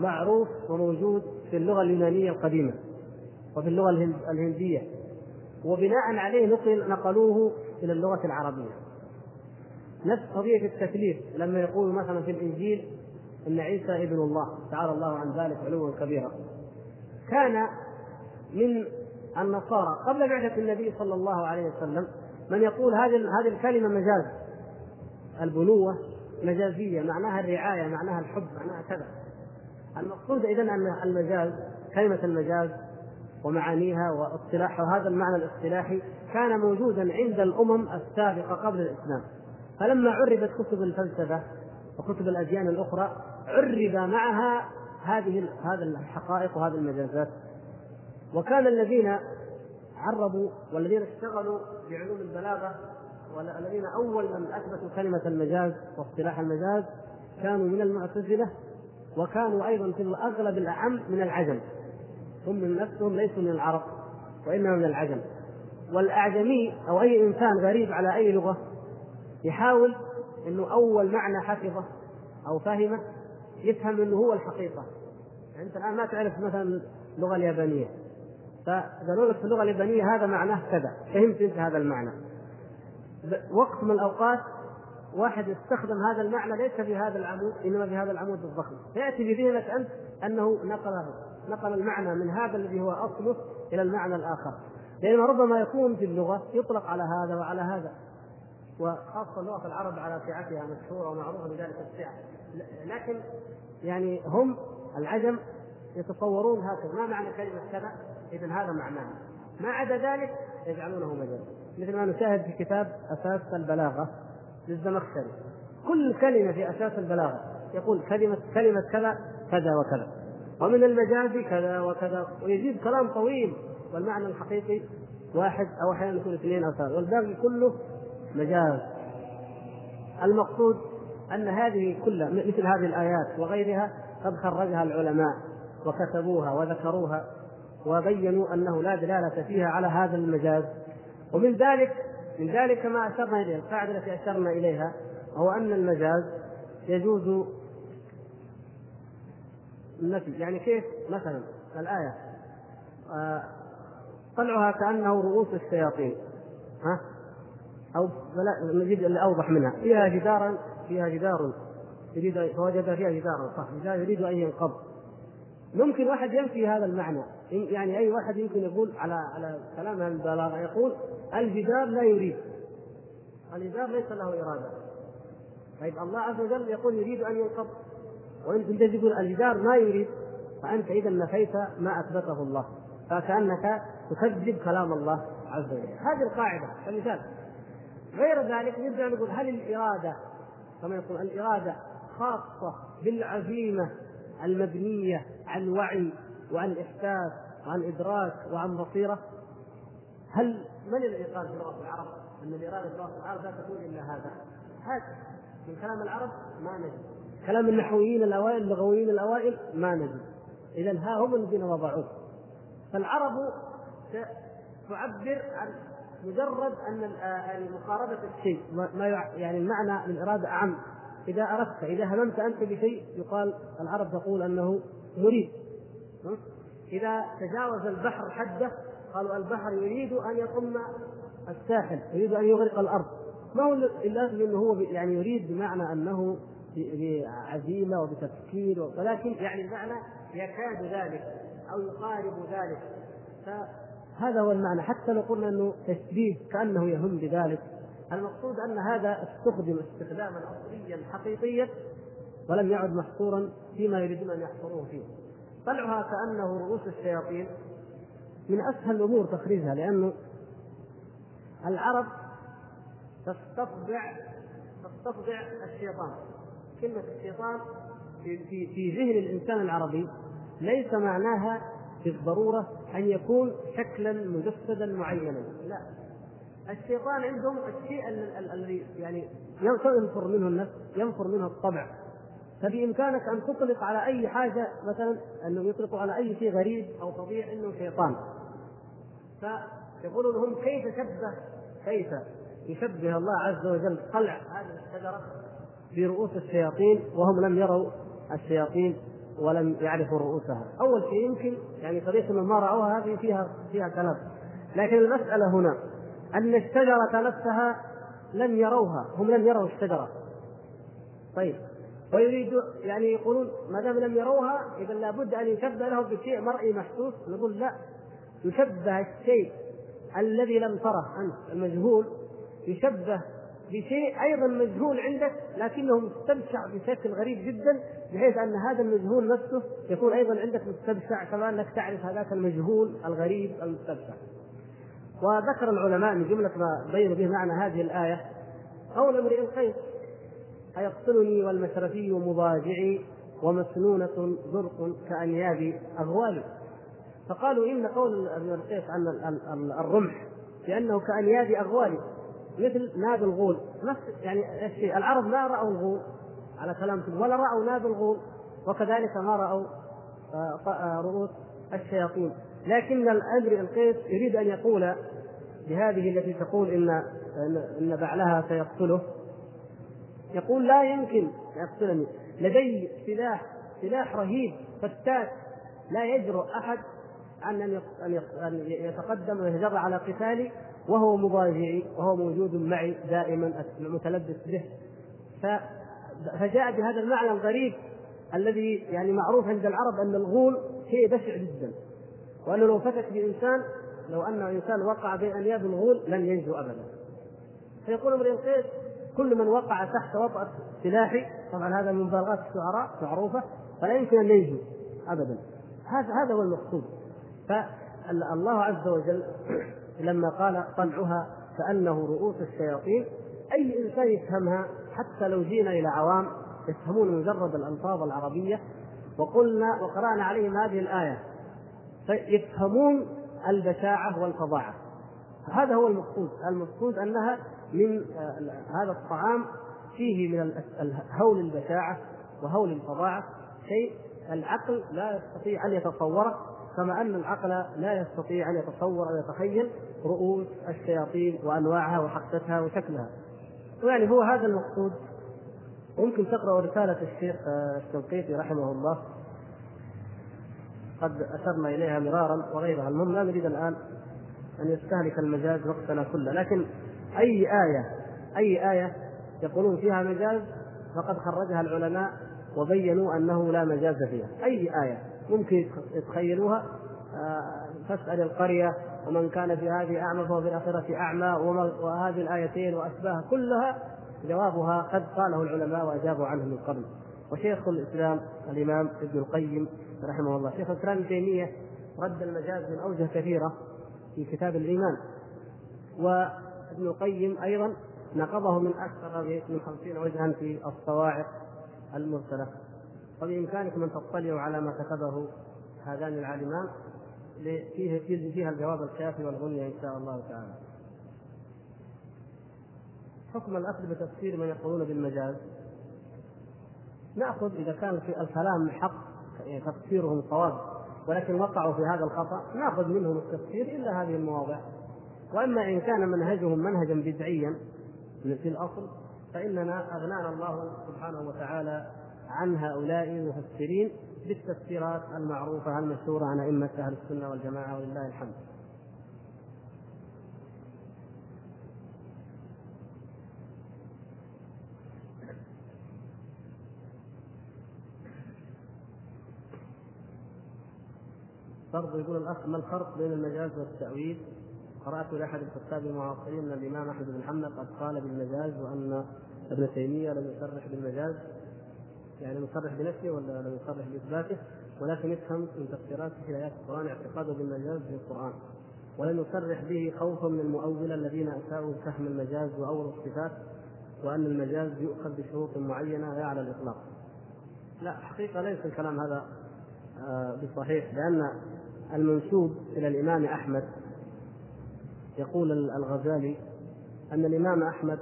معروف وموجود في اللغة اليونانية القديمة. وفي اللغة الهندية. وبناء عليه نقل نقلوه إلى اللغة العربية. نفس قضية التكليف. لما يقول مثلا في الإنجيل إن عيسى ابن الله تعالى الله عن ذلك علوا كبيرا. كان من النصارى قبل بعثة النبي صلى الله عليه وسلم من يقول هذه هذه الكلمة مجاز. البنوة مجازية معناها الرعاية معناها الحب معناها كذا. المقصود إذا أن المجاز كلمة المجاز ومعانيها واصطلاحها. وهذا المعنى الاصطلاحي كان موجودا عند الأمم السابقة قبل الإسلام. فلما عربت كتب الفلسفة وكتب الأديان الأخرى عرب معها هذه هذه الحقائق وهذه المجازات. وكان الذين عربوا والذين اشتغلوا بعلوم البلاغة والذين أول من أثبتوا كلمة المجاز واصطلاح المجاز كانوا من المعتزلة وكانوا أيضا في الأغلب الأعم من العجم. هم من نفسهم ليسوا من العرب وإنما من العجم. والأعجمي أو أي إنسان غريب على أي لغة يحاول إنه أول معنى حفظه أو فهمه يفهم إنه هو الحقيقة. يعني أنت الآن ما تعرف مثلا اللغة اليابانية. فقالوا لك في اللغة اليابانية هذا معناه كذا فهمت أنت هذا المعنى. وقت من الأوقات واحد يستخدم هذا المعنى ليس في هذا العمود إنما في هذا العمود الضخم. فيأتي بذهنك أنت أنه نقله. نقل المعنى من هذا الذي هو أصله إلى المعنى الآخر. لأنه ربما يكون في اللغة يطلق على هذا وعلى هذا. وخاصة لغه العرب على سعتها مشهورة ومعروفة بذلك السعه لكن يعني هم العجم يتصورون هكذا. ما معنى كلمة كذا؟ اذا هذا معناه. ما عدا ذلك يجعلونه مجاز مثل ما نشاهد في كتاب أساس البلاغة للزمخشري. كل كلمة في أساس البلاغة يقول كلمه كلمة كذا كذا وكذا. ومن المجاز كذا وكذا. ويزيد كلام طويل والمعنى الحقيقي واحد أو أحيانا يكون اثنين أو ثلاثة. والباقي كله مجاز. المقصود أن هذه كلها مثل هذه الآيات وغيرها قد خرجها العلماء وكتبوها وذكروها وبينوا أنه لا دلالة فيها على هذا المجاز. ومن ذلك من ذلك ما أشرنا إليه القاعدة التي أشرنا إليها هو أن المجاز يجوز النفي يعني كيف؟ مثلا الآية. آه، طلعها كأنه رؤوس الشياطين. ها؟ أو نجد اللي أوضح منها. فيها جدارا فيها جدار يريد فوجد فيها جدارا صح. جدار يريد أن ينقض. ممكن واحد ينفي هذا المعنى. يعني أي واحد يمكن يقول على على كلام البلاغة يقول الجدار لا يريد. الجدار ليس له إرادة. طيب الله عز وجل يقول يريد أن ينقض. وانت انت تقول الجدار ما يريد فأنت اذا نفيت ما أثبته الله. فكأنك تكذب كلام الله عز وجل. هذه القاعدة كمثال. غير ذلك نرجع نقول هل الإرادة كما يقول الإرادة خاصة بالعزيمة المبنية عن وعي وعن احساس وعن ادراك وعن بصيرة؟ هل من الذي قال في لغة العرب؟ أن الإرادة في لغة العرب لا تكون إلا هذا؟ هذا من كلام العرب ما نجد. كلام النحويين الأوائل اللغويين الأوائل ما نجد اذا ها هم الذين وضعوه. فالعرب تعبر عن مجرد أن يعني مقاربة الشيء ما يعني المعنى الاراده أعم. إذا أردت إذا هممت أنت بشيء يقال العرب تقول أنه مريد. إذا تجاوز البحر حده قالوا البحر يريد أن يطم الساحل يريد أن يغرق الأرض. ما هو اللازم انه هو يعني يريد بمعنى أنه بعزيمة وبتفكير ولكن يعني المعنى يكاد ذلك أو يقارب ذلك. فهذا هو المعنى. حتى لو قلنا أنه تشبيه كأنه يهم بذلك المقصود أن هذا استخدم استخداما أصليا حقيقيا ولم يعد محصورا فيما يريدون أن يحصروه فيه. طلعها كأنه رؤوس الشياطين. من أسهل الأمور تخريجها لأنه العرب تستطبع تستطبع الشيطان. كلمة الشيطان في في في ذهن الإنسان العربي ليس معناها بالضرورة أن يكون شكلا مجسدا معينا. لا. الشيطان عندهم الشيء الذي يعني ينفر منه النفس ينفر منه الطبع. فبإمكانك أن تطلق على أي حاجة مثلا أنه يطلق على أي شيء غريب أو فظيع أنه شيطان. فيقولون هم كيف شبه كيف يشبه الله عز وجل قلع هذه الشجرة؟ برؤوس الشياطين وهم لم يروا الشياطين ولم يعرفوا رؤوسها. أول شيء يمكن يعني طريقة ما رأوها هذه فيها فيها كلام لكن المسألة هنا أن الشجره نفسها لم يروها. هم لم يروا الشجره طيب. ويريد يعني يقولون ما دام لم يروها اذا لابد أن يشبه له بشيء مرئي محسوس. نقول لا. يشبه الشيء الذي لم تره أنت المجهول. يشبه بشيء أيضا مجهول عندك لكنه مستبشع بشكل غريب جدا بحيث أن هذا المجهول نفسه يكون أيضا عندك مستبشع كما أنك تعرف هذاك المجهول الغريب المستبشع. وذكر العلماء من جملة ما بينوا به معنى هذه الآية قول امرئ القيس أيقتلني والمشرفي مضاجعي ومسنونة زرق كأنياب أغوالي فقالوا إن قول ابن القيس عن الرمح لأنه كأنياب أغوالي مثل ناب الغول. نفس يعني الشيء العرب ما رأوا الغول على كلامكم ولا رأوا ناب الغول وكذلك ما رأوا آه، آه، رؤوس الشياطين. لكن الأمر القيس يريد أن يقول بهذه التي تقول ان ان بعلها سيقتله. يقول لا يمكن يقتلني. لدي سلاح سلاح رهيب فتاك. لا يجرؤ أحد عن أن يتقدم ويتجرأ على قتالي. وهو مضاجعي وهو موجود معي دائما متلبس به. فجاء بهذا المعنى الغريب الذي يعني معروف عند العرب أن الغول شيء بشع جدا. وأنه لو فتك بإنسان لو أن إنسان وقع بين أنياب الغول لن ينجو ابدا. فيقول امرئ القيس كل من وقع تحت وطأة سلاحي طبعا هذا من مبالغات الشعراء معروفة فلا يمكن أن ينجو ابدا. هذا هذا هو المقصود. فالله عز وجل لما قال طلعها كأنه رؤوس الشياطين أي إنسان يفهمها حتى لو جينا إلى عوام يفهمون مجرد الألفاظ العربية وقلنا وقرأنا عليهم هذه الآية فيفهمون البشاعة والفظاعة. هذا هو المقصود. المقصود أنها من هذا الطعام فيه من هول البشاعة وهول الفظاعة شيء العقل لا يستطيع أن يتصوره كما أن العقل لا يستطيع أن يتصور أو يتخيل رؤوس الشياطين وأنواعها وحقتها وشكلها. ويعني هو هذا المقصود. ويمكن تقرأ رسالة الشيخ الشنقيطي رحمه الله. قد أشرنا إليها مرارا وغيرها. المهم لا نريد الآن أن يستهلك المجاز وقتنا كله. لكن أي آية أي آية يقولون فيها مجاز فقد خرجها العلماء وبينوا أنه لا مجاز فيها. أي آية؟ ممكن يتخيلوها آه، فاسأل القرية ومن كان في هذه أعمى فهو في الآخرة أعمى وهذه الآيتين وأشباهها كلها جوابها قد قاله العلماء وأجابوا عنه من قبل. وشيخ الإسلام الإمام ابن القيم رحمه الله. شيخ الإسلام ابن تيمية رد المجاز من أوجه كثيرة في كتاب الإيمان. وابن القيم أيضا نقضه من أكثر من خمسين وجها في الصواعق المرسلة. وبإمكانكم أن تطلعوا على ما كتبه هذان العالمان فيه فيها الجواب الكافي والغنية إن شاء الله تعالى. حكم الأخذ بتفسير من يقولون بالمجاز نأخذ إذا كان في الكلام حق يعني تفسيرهم صواب ولكن وقعوا في هذا الخطأ نأخذ منهم التفسير إلا هذه المواضع وأما إن كان منهجهم منهجا بدعيا في الأصل فإننا أغنانا الله سبحانه وتعالى عن هؤلاء المفسرين بالتفسيرات المعروفة المشهورة عن أئمة أهل السنة والجماعة ولله الحمد. برضه يقول الأخ ما الفرق بين المجاز والتأويل؟ قرأت لأحد الكتاب المعاصرين من الإمام أحمد بن حنبل قد قال بالمجاز وأن ابن تيمية لم يصرح بالمجاز يعني يصرح بنفسه ولا لم يصرح بإثباته ولكن يفهم من تفسيراته في ايات القرآن اعتقاده بالمجاز القران ولم يصرح به خوفا من المؤولة الذين أساءوا فهم المجاز واولوا الصفات وأن المجاز يؤخذ بشروط معينة لا على الإطلاق. لا حقيقة ليس الكلام هذا آه، بصحيح لأن المنسوب إلى الإمام أحمد يقول الغزالي أن الإمام أحمد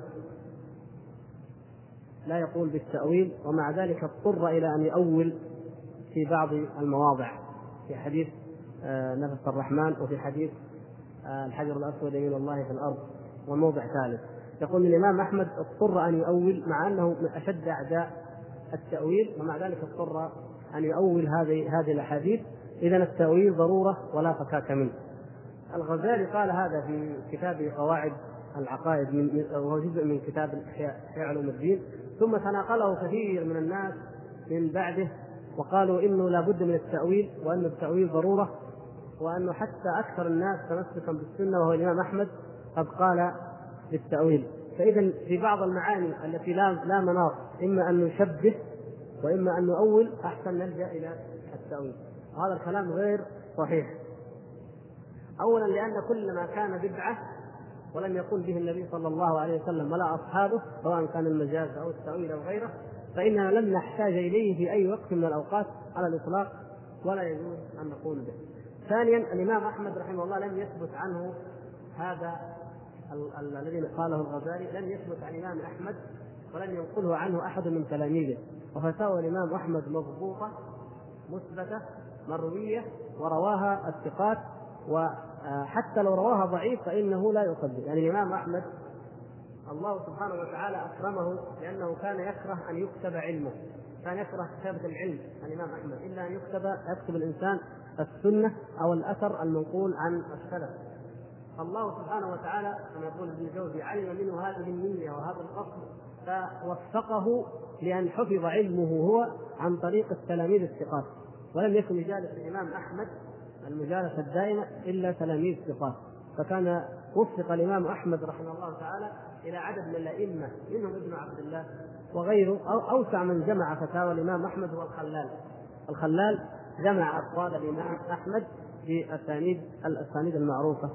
لا يقول بالتأويل ومع ذلك اضطر إلى أن يؤول في بعض المواضع في حديث آه، نفس الرحمن وفي حديث آه، الحجر الأسود يمين الله في الأرض وموضع ثالث. يقول الإمام أحمد اضطر أن يؤول مع أنه من أشد أعداء التأويل ومع ذلك اضطر أن يؤول هذه هذه الأحاديث. اذا التأويل ضرورة ولا فكاك منه. الغزالي قال هذا في كتابه قواعد العقائد من وهو جزء من كتاب إحياء علوم الدين. ثم تناقله كثير من الناس من بعده وقالوا إنه لابد من التأويل وأن التأويل ضرورة وانه حتى أكثر الناس تمسكا بالسنة وهو الإمام أحمد قد قال بالتأويل. فاذا في بعض المعاني التي لا لا مناط إما أن نشبه وإما أن نؤول أحسن نلجأ إلى التأويل. وهذا الكلام غير صحيح. اولا لأن كل ما كان بدعة ولم يقل به النبي صلى الله عليه وسلم ولا أصحابه سواء كان المجاز أو التأويل أو غيره فإننا لن نحتاج إليه في أي وقت من الأوقات على الإطلاق ولا يجوز أن نقول به. ثانيا الإمام أحمد رحمه الله لم يثبت عنه هذا الذي قاله الغزالي لم يثبت عن الإمام أحمد ولم ينقله عنه أحد من تلاميذه وفتاوى الإمام أحمد مضبوطة مثبتة مروية ورواها الثقات وحتى لو رواها ضعيف فإنه لا يصدق يعني الإمام أحمد الله سبحانه وتعالى أكرمه لأنه كان يكره أن يكتب علمه. كان يكره كتابة العلم الإمام أحمد. إلا أن يكتب يكتب الإنسان السنة أو الأثر المنقول عن السلف. الله سبحانه وتعالى كما يقول ابن الجوزي علم منه هذه النية وهذا القصد فوفقه لأن حفظ علمه هو عن طريق التلاميذ الثقات. ولم يكن يجالس الإمام أحمد المجالسة الدائمة إلا تلاميذ ثقات. فكان وفق الإمام أحمد رحمه الله تعالى إلى عدد من الأئمة منهم ابن عبد الله وغيره أو أوسع من جمع فتاوى الإمام أحمد هو الخلال الخلال جمع أقوال الإمام أحمد في الأسانيد الأسانيد المعروفة.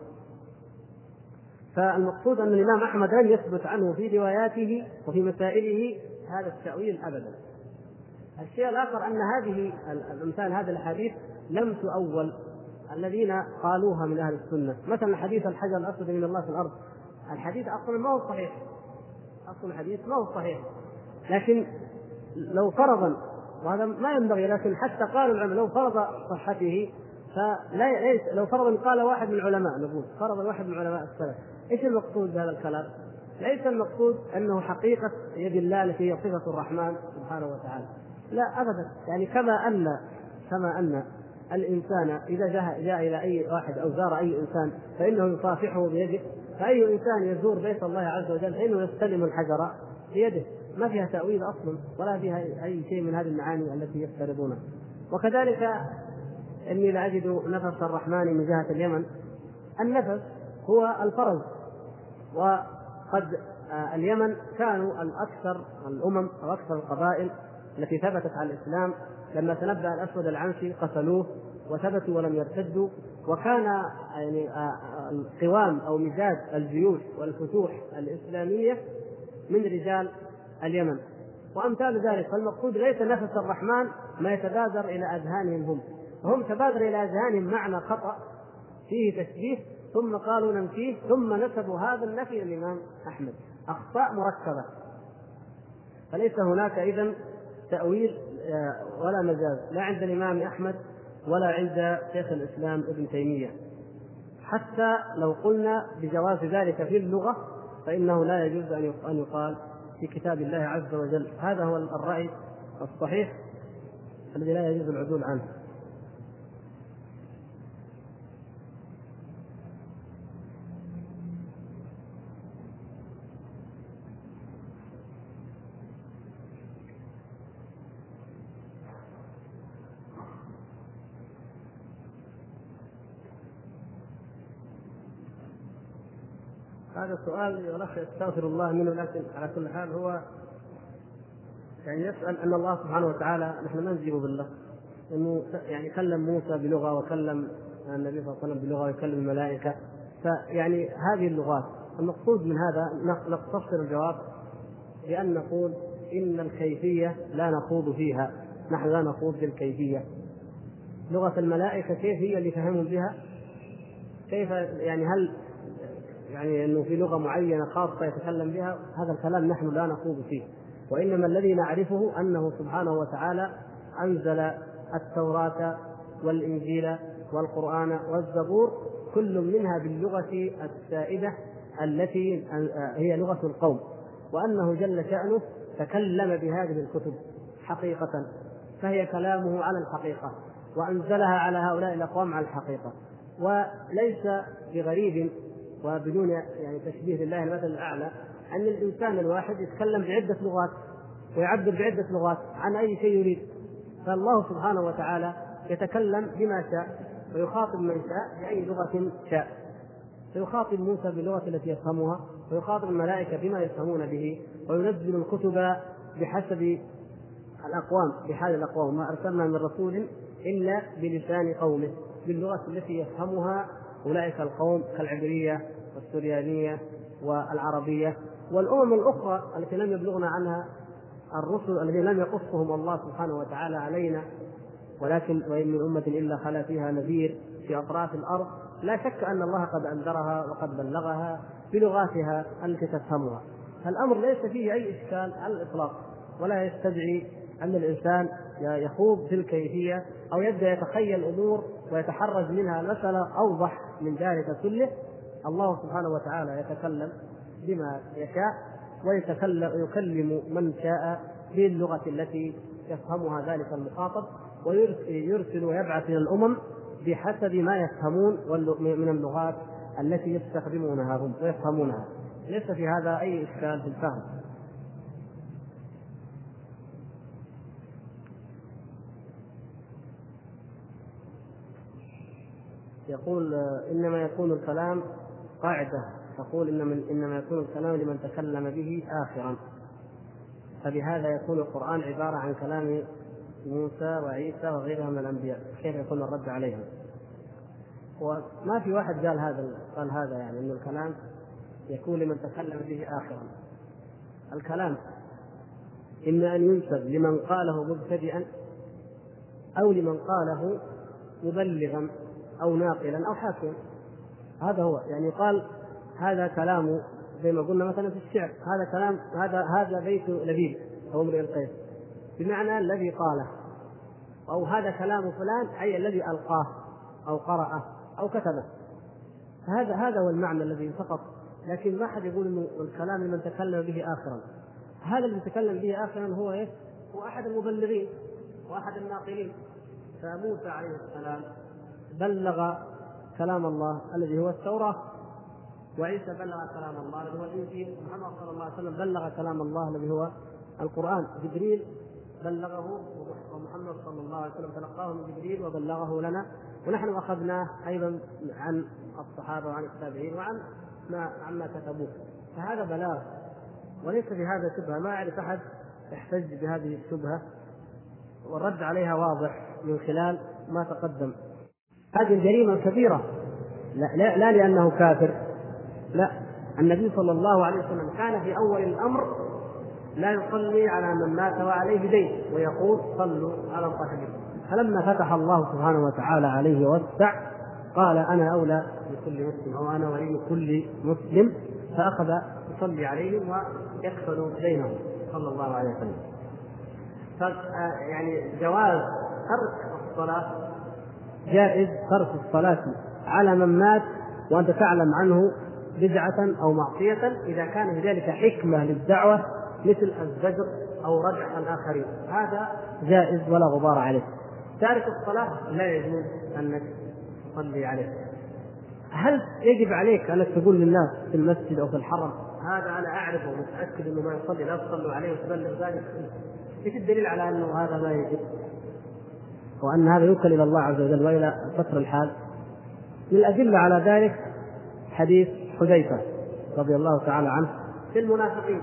فالمقصود أن الإمام أحمد لم يثبت عنه في رواياته وفي مسائله هذا التأويل أبدا. الشيء الآخر أن هذه الأمثال هذه الأحاديث لم تؤول الذين قالوها من أهل السنة. مثلا حديث الحجر الأسود من الله في الأرض. الحديث أصلا ما هو صحيح. أصل الحديث ما هو صحيح. لكن لو فرضا وهذا ما ينبغي لكن حتى قال العلماء لو فرض صحته فلا ليس لو فرضا قال واحد من العلماء نقول فرض واحد من علماء السلف. إيش المقصود بهذا الكلام؟ ليس المقصود أنه حقيقة يد الله التي هي صفة الرحمن سبحانه وتعالى. لا ابدا. يعني كما ان كما أن الإنسان إذا جاء, جاء إلى أي واحد أو زار أي إنسان فإنه يصافحه بيده. فأي إنسان يزور بيت الله عز وجل فإنه يستلم الحجر بيده. ما فيها تأويل أصلا ولا فيها أي شيء من هذه المعاني التي يفترضونها. وكذلك إني لأجد نفس الرحمن من جهة اليمن. النفس هو الفرز وقد آه، اليمن كانوا الأكثر الأمم أو أكثر القبائل التي ثبتت على الإسلام لما تنبأ الأسود العنسي قتلوه وثبتوا ولم يرتدوا وكان يعني آه، آه، القوام أو مزاج الجيوش والفتوح الإسلامية من رجال اليمن. وأمثال ذلك فالمقصود ليس نفس الرحمن ما يتبادر إلى أذهانهم هم. هم تبادر إلى أذهانهم معنى خطأ فيه تشبيه ثم قالوا ننفيه ثم نسبوا هذا النفي للإمام أحمد. أخطاء مركبة. فليس هناك إذا تأويل آه، ولا مجاز لا عند الإمام أحمد ولا عند شيخ الإسلام ابن تيمية. حتى لو قلنا بجواز ذلك في اللغة فإنه لا يجوز أن يقال في كتاب الله عز وجل. هذا هو الرأي الصحيح الذي لا يجوز العدول عنه. هذا سؤال يا أستغفر الله منه لكن على كل حال هو يعني يسأل أن الله سبحانه وتعالى نحن ما نجيب بالله. إنه يعني كلم موسى بلغة وكلم النبي صلى الله عليه وسلم بلغة ويكلم الملائكة. فيعني هذه اللغات المقصود من هذا نقتصر الجواب بأن نقول إن الكيفية لا نخوض فيها نحن لا نخوض في الكيفيه لغة الملائكة كيف هي اللي فهموا بها؟ كيف يعني هل يعني إنه في لغة معينة خاصة يتكلم بها هذا الكلام نحن لا نخوض فيه. وإنما الذي نعرفه أنه سبحانه وتعالى أنزل التوراة والإنجيل والقرآن والزبور كل منها باللغة السائدة التي هي لغة القوم. وأنه جل شأنه تكلم بهذه الكتب حقيقة فهي كلامه على الحقيقة وأنزلها على هؤلاء الأقوام على الحقيقة. وليس بغريب وبدون يعني تشبيه لله المثل الأعلى أن الإنسان الواحد يتكلم بعدة لغات ويعبر بعدة لغات عن أي شيء يريد. فالله سبحانه وتعالى يتكلم بما شاء ويخاطب من شاء بأي لغة شاء. فيخاطب موسى باللغة التي يفهمها ويخاطب الملائكة بما يفهمون به وينزل الكتب بحسب الأقوام بحال الأقوام. ما أرسلنا من رسول إلا بلسان قومه باللغة التي يفهمها أولئك القوم كالعبرية والسريانية والعربية والأمم الأخرى التي لم يبلغنا عنها الرسل الذين لم يقصهم الله سبحانه وتعالى علينا. ولكن وإن من أمة إلا خلا فيها نذير في أطراف الأرض لا شك أن الله قد أنذرها وقد بلغها بلغاتها التي تفهمها. الامر ليس فيه أي إشكال على الإطلاق ولا يستدعي أن الإنسان يخوض في الكيفية أو يبدأ يتخيل أمور ويتحرز منها المساله أوضح من ذلك كله الله سبحانه وتعالى يتكلم بما يشاء ويتكلم ويكلم من شاء باللغة التي يفهمها ذلك المخاطب ويرسل ويبعث إلى الأمم بحسب ما يفهمون من اللغات التي يستخدمونها هم ويفهمونها. ليس في هذا أي إشكال في الفهم. يقول إنما يكون الكلام قاعدة. تقول انما إنما يكون الكلام لمن تكلم به اخرا. فبهذا يكون القرآن عبارة عن كلام موسى وعيسى وغيرها من الأنبياء. كيف يكون الرد عليهم؟ وما في واحد قال هذا قال هذا يعني إنه الكلام يكون لمن تكلم به اخرا. الكلام اما أن ينسب لمن قاله مبتدئا أو لمن قاله مبلغا. أو ناقلا أو حاكما. هذا هو. يعني يقال هذا كلام زي ما قلنا مثلا في الشعر. هذا كلام هذا هذا بيت لبيب أو امرئ القيس. بمعنى الذي قاله. أو هذا كلام فلان أي الذي ألقاه أو قرأه أو كتبه. هذا هذا هو المعنى الذي فقط. لكن ما حد يقول إنه الكلام لمن تكلم به اخرا. هذا اللي تكلم به اخرا هو إيه؟ هو أحد المبلغين واحد الناقلين. فموسى عليه السلام بلغ كلام الله الذي هو التوراة وعيسى بلغ كلام الله الذي هو الإنجيل محمد صلى الله عليه وسلم بلغ كلام الله الذي هو القرآن. جبريل بلغه ومحمد صلى الله عليه وسلم تلقاه من جبريل وبلغه لنا. ونحن أخذناه أيضا عن الصحابة وعن التابعين وعن ما عما كتبوه. فهذا بلاغ وليس في هذا شبهة. ما اعرف أحد يحتج بهذه الشبهة والرد عليها واضح من خلال ما تقدم. هذه الجريمة كبيرة. لا, لا, لا لأنه كافر. لا النبي صلى الله عليه وسلم كان في أول الأمر لا يصلي على من مات وعليه دين ويقول صلوا على صاحبكم فلما فتح الله سبحانه وتعالى عليه وسع قال أنا أولى بكل مسلم أو أنا ولي كل مسلم فأخذ يصلي عليهم ويكفل دينهم صلى الله عليه وسلم. يعني جواز ترك الصلاة جائز ترك الصلاة على من مات وأنت تعلم عنه بدعة أو معصية. إذا كان في ذلك حكمة للدعوة مثل الزجر أو ردع الآخرين. هذا جائز ولا غبار عليه. تارك الصلاة لا يجوز أنك تصلي عليه. هل يجب عليك انك تقول للناس في المسجد أو في الحرم هذا أنا أعرفه ومتأكد إنه ما يصلي لا تصلوا عليه وتبلغ ذلك؟ إيش الدليل على أنه هذا ما يجب؟ وأن هذا يوكل إلى الله عز وجل وإلى ستر الحال. من الادله على ذلك حديث حذيفة رضي الله تعالى عنه في المنافقين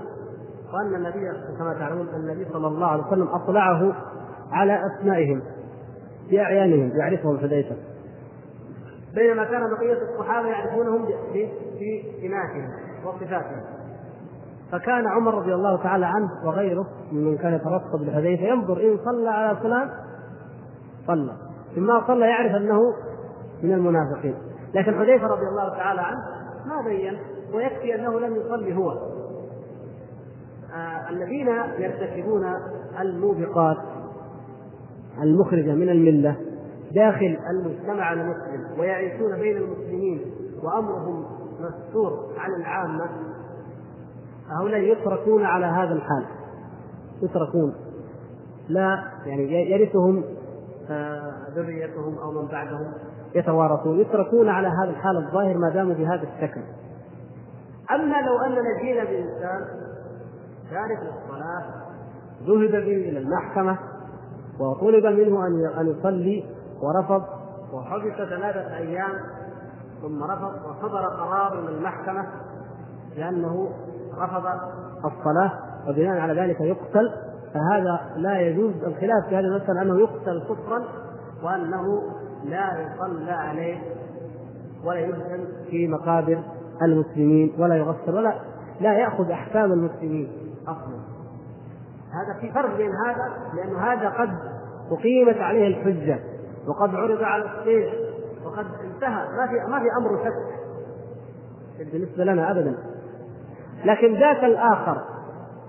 وأن النبي كما تعلمون النبي صلى الله عليه وسلم أطلعه على أسمائهم في أعيانهم يعرفهم حذيفة. بينما كان بقية الصحابة يعرفونهم في سماتهم وصفاتهم. فكان عمر رضي الله تعالى عنه وغيره ممن كان يترصد لحذيفه ينظر إن صلى على فلان صلى. ثم صلى يعرف أنه من المنافقين. لكن حذيفة رضي الله تعالى عنه ما بين ويكفي أنه لم يصلي هو. آه الذين يرتكبون الموبقات المخرجة من الملة داخل المجتمع المسلم ويعيشون بين المسلمين وأمرهم مستور عن العامة هؤلاء يتركون على هذا الحال. يتركون. لا يعني يرثهم آه، ذريتهم أو من بعدهم يتوارثون يتركون على هذا الحال الظاهر ما داموا بهذا الشكل. أما لو اننا جينا بإنسان تارك للصلاة ذهب به إلى المحكمة وطلب منه أن أن يصلي ورفض وحبس ثلاثة أيام ثم رفض وصدر قرار من المحكمة بانه رفض الصلاة وبناء على ذلك يقتل فهذا لا يجوز الخلاف في هذه المسألة أنه يقتل كفرا وأنه لا يصلى عليه ولا يدفن في مقابر المسلمين ولا يغسل ولا لا يأخذ أحكام المسلمين أصلا. هذا في فرق بين هذا لأن هذا قد أقيمت عليه الحجة وقد عرض على الصيح وقد انتهى. ما في ما في أمر شك بالنسبة لنا أبدا. لكن ذاك الآخر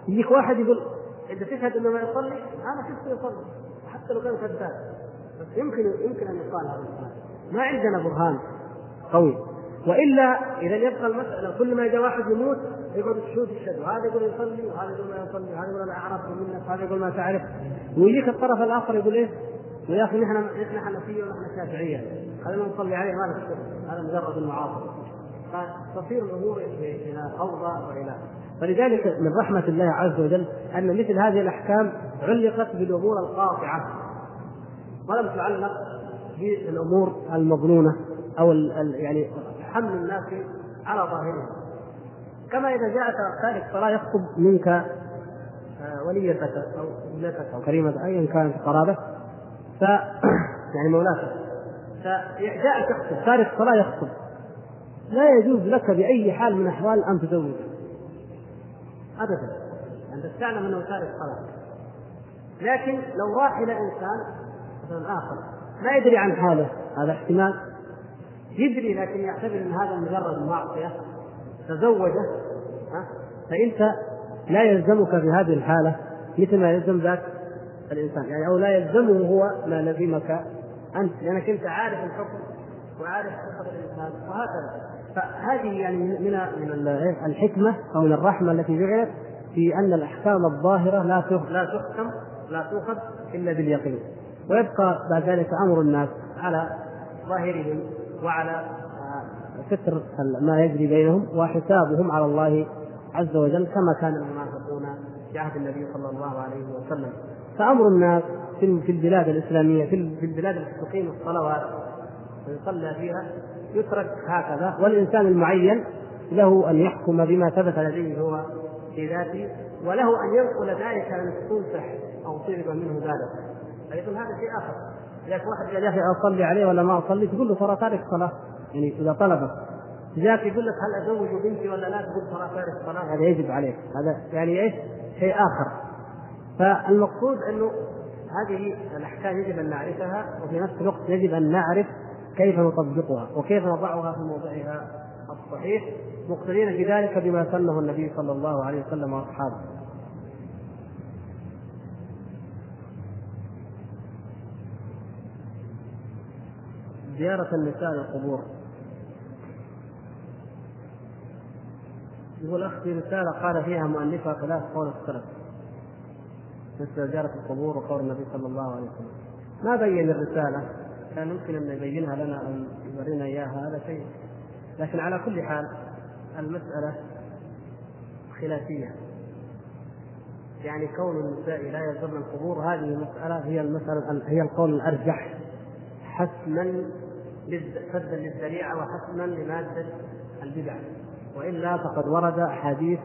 يجيك واحد يقول انت تشهد إنه ما يصلي أنا شفته يصلي حتى لو كان كذاب. بس يمكن يمكن أن يقال هذا ما عندنا برهان قوي. وإلا إذا يبقى المسألة كل ما جاء واحد يموت يقعد الشهود يشهدوا هذا يقول يصلي وهذا يقول ما يصلي وهذا يقول أنا أعرف منك وهذا يقول ما تعرف. ويجيك الطرف الآخر يقول إيه؟ يا أخي نحن نحن حنفية ونحن شافعية. ما نصلي عليه ما نكتب هذا مجرد المعاصر فتصير الأمور إلى فوضى والى فلذلك من رحمة الله عز وجل أن مثل هذه الأحكام علقت بالأمور القاطعة. ولم تعلق بالأمور المظنونة أو يعني حمل الناس على ظاهرها. كما إذا جاءت تارك صلاة يخطب منك آه، وليتك أو ابنتك أو كريمة أيا كانت قرابة ف يعني مولاتك فجاء تخطب تارك صلاة يخطب. لا يجوز لك بأي حال من الأحوال أن تزوجه. ابدا انت تعلم انه تارك صلاه لكن لو راح إلى إنسان مثلا آخر ما يدري عن حاله هذا احتمال. يدري لكن يعتبر إن هذا مجرد معصية تزوجه فانت لا يلزمك في هذه الحالة مثل ما يلزم ذاك الإنسان. يعني أو لا يلزمه هو ما لزمك أنت لأنك أنت عارف الحكم وعارف صفه الإنسان وهكذا. فهذه يعني من من الحكمة أو من الرحمة التي جعلت في أن الأحكام الظاهرة لا لا تحكم لا تؤخذ إلا باليقين. ويبقى بعد ذلك أمر الناس على ظاهرهم وعلى آه، ستر ما يجري بينهم وحسابهم على الله عز وجل كما كان المنافقون في عهد النبي صلى الله عليه وسلم. فأمر الناس في البلاد الإسلامية في البلاد التي تقيم الصلوات ويصلى فيها يترك هكذا والإنسان المعين له أن يحكم بما ثبت لديه هو في ذاته وله أن ينقل ذلك أن تنصح أو طلب منه ذلك. فيقول هذا شيء آخر. إذا واحد قال يا أخي أصلي عليه ولا ما أصلي؟ تقول له ترى تارك صلاة. يعني إذا طلبه. جاك يقول لك هل أزوج بنتي ولا لا؟ تقول ترى تارك صلاة. هذا يجب عليك. هذا يعني إيش؟ شيء آخر. فالمقصود أنه هذه الأحكام يجب أن نعرفها وفي نفس الوقت يجب أن نعرف كيف نطبقها وكيف نضعها في موضعها الصحيح مقتدين بذلك بما سنه النبي صلى الله عليه وسلم وأصحابه. زيارة النساء للقبور. يقول اخ في رسالة قال فيها مؤلفها خلاف قول السلف. مثل زيارة القبور وقول النبي صلى الله عليه وسلم. ما بين الرسالة؟ كان يمكن أن يبينها لنا أو يورينا إياها هذا شيء. لكن على كل حال المسألة خلافية. يعني كون النساء لا يزورن القبور هذه المسألة هي المسألة هي القول الأرجح. حسما سدا للذريعة وحسما لمادة البدع. وإلا فقد ورد أحاديث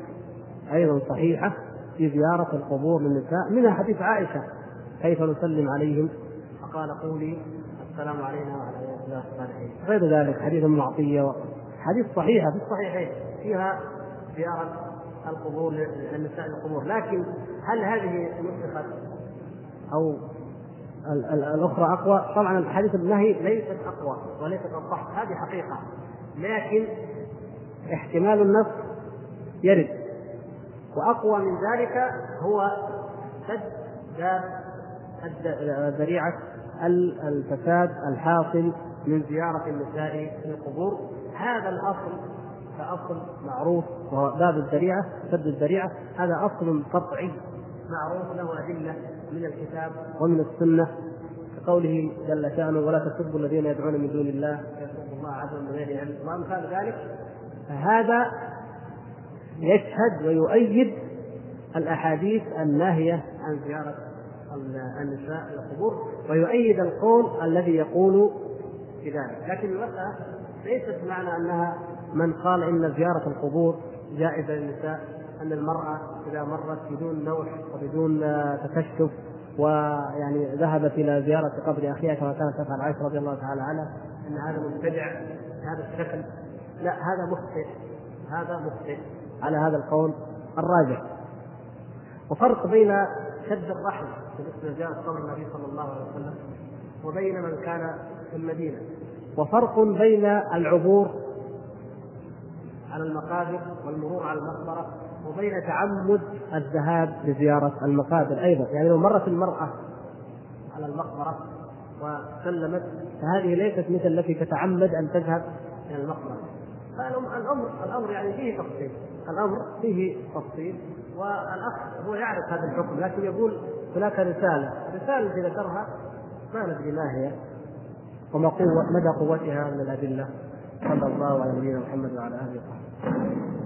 أيضا صحيحة في زيارة القبور للنساء منها حديث عائشة كيف نسلم عليهم؟ فقال قولي السلام علينا وعلى الله الصالحين غير ذلك حديث ابن عطية حديث صحيحة في الصحيحين فيها زيارة القبور للنساء القبور لكن هل هذه نسخت أو الاخرى اقوى؟ طبعا الحديث النهي ليست اقوى وليست اصح هذه حقيقه لكن احتمال النص يرد واقوى من ذلك هو سد باب ذريعه الفساد الحاصل من زيارة النساء في القبور. هذا الأصل كأصل معروف وهو باب الذريعة سد الذريعة. هذا أصل قطعي معروف له أدلة من الكتاب ومن السنة. كقوله جل شأنه ولا تسبوا الذين يدعون من دون الله يسبوا الله عدوا من غير علم. وأمثال ذلك. فهذا يشهد ويؤيد الأحاديث الناهية عن زيارة النساء القبور ويؤيد القول الذي يقول بذلك. لكن المسألة ليست معنى أنها من قال إن زيارة القبور جائزة للنساء أن المرأة إذا مرت بدون نوح وبدون تكشف ويعني ذهبت إلى زيارة قبر أخيها كما كانت تفعل عائشه رضي الله تعالى عنها أن هذا مبتدع بهذا الشكل لا هذا مخطئ هذا مخطئ على هذا القول الراجح. وفرق بين شد الرحل بالنسبة لزياره قبر النبي صلى الله عليه وسلم وبين من كان في المدينة. وفرق بين العبور على المقابر والمرور على المقبرة وبين تعمد الذهاب لزيارة المقابر أيضا. يعني لو مرت المرأة على المقبرة وسلمت فهذه ليست مثل التي تتعمد أن تذهب إلى المقبرة. فالأمر الأمر يعني فيه تفصيل. الأمر فيه تفصيل والأخ هو يعرف هذا الحكم لكن يقول هناك رسالة. الرسالة التي ذكرها ما ندري ما هي. وما قوة مدى قوتها من الأدلة. صلى الله على نبينا محمد وعلى آله وصحبه.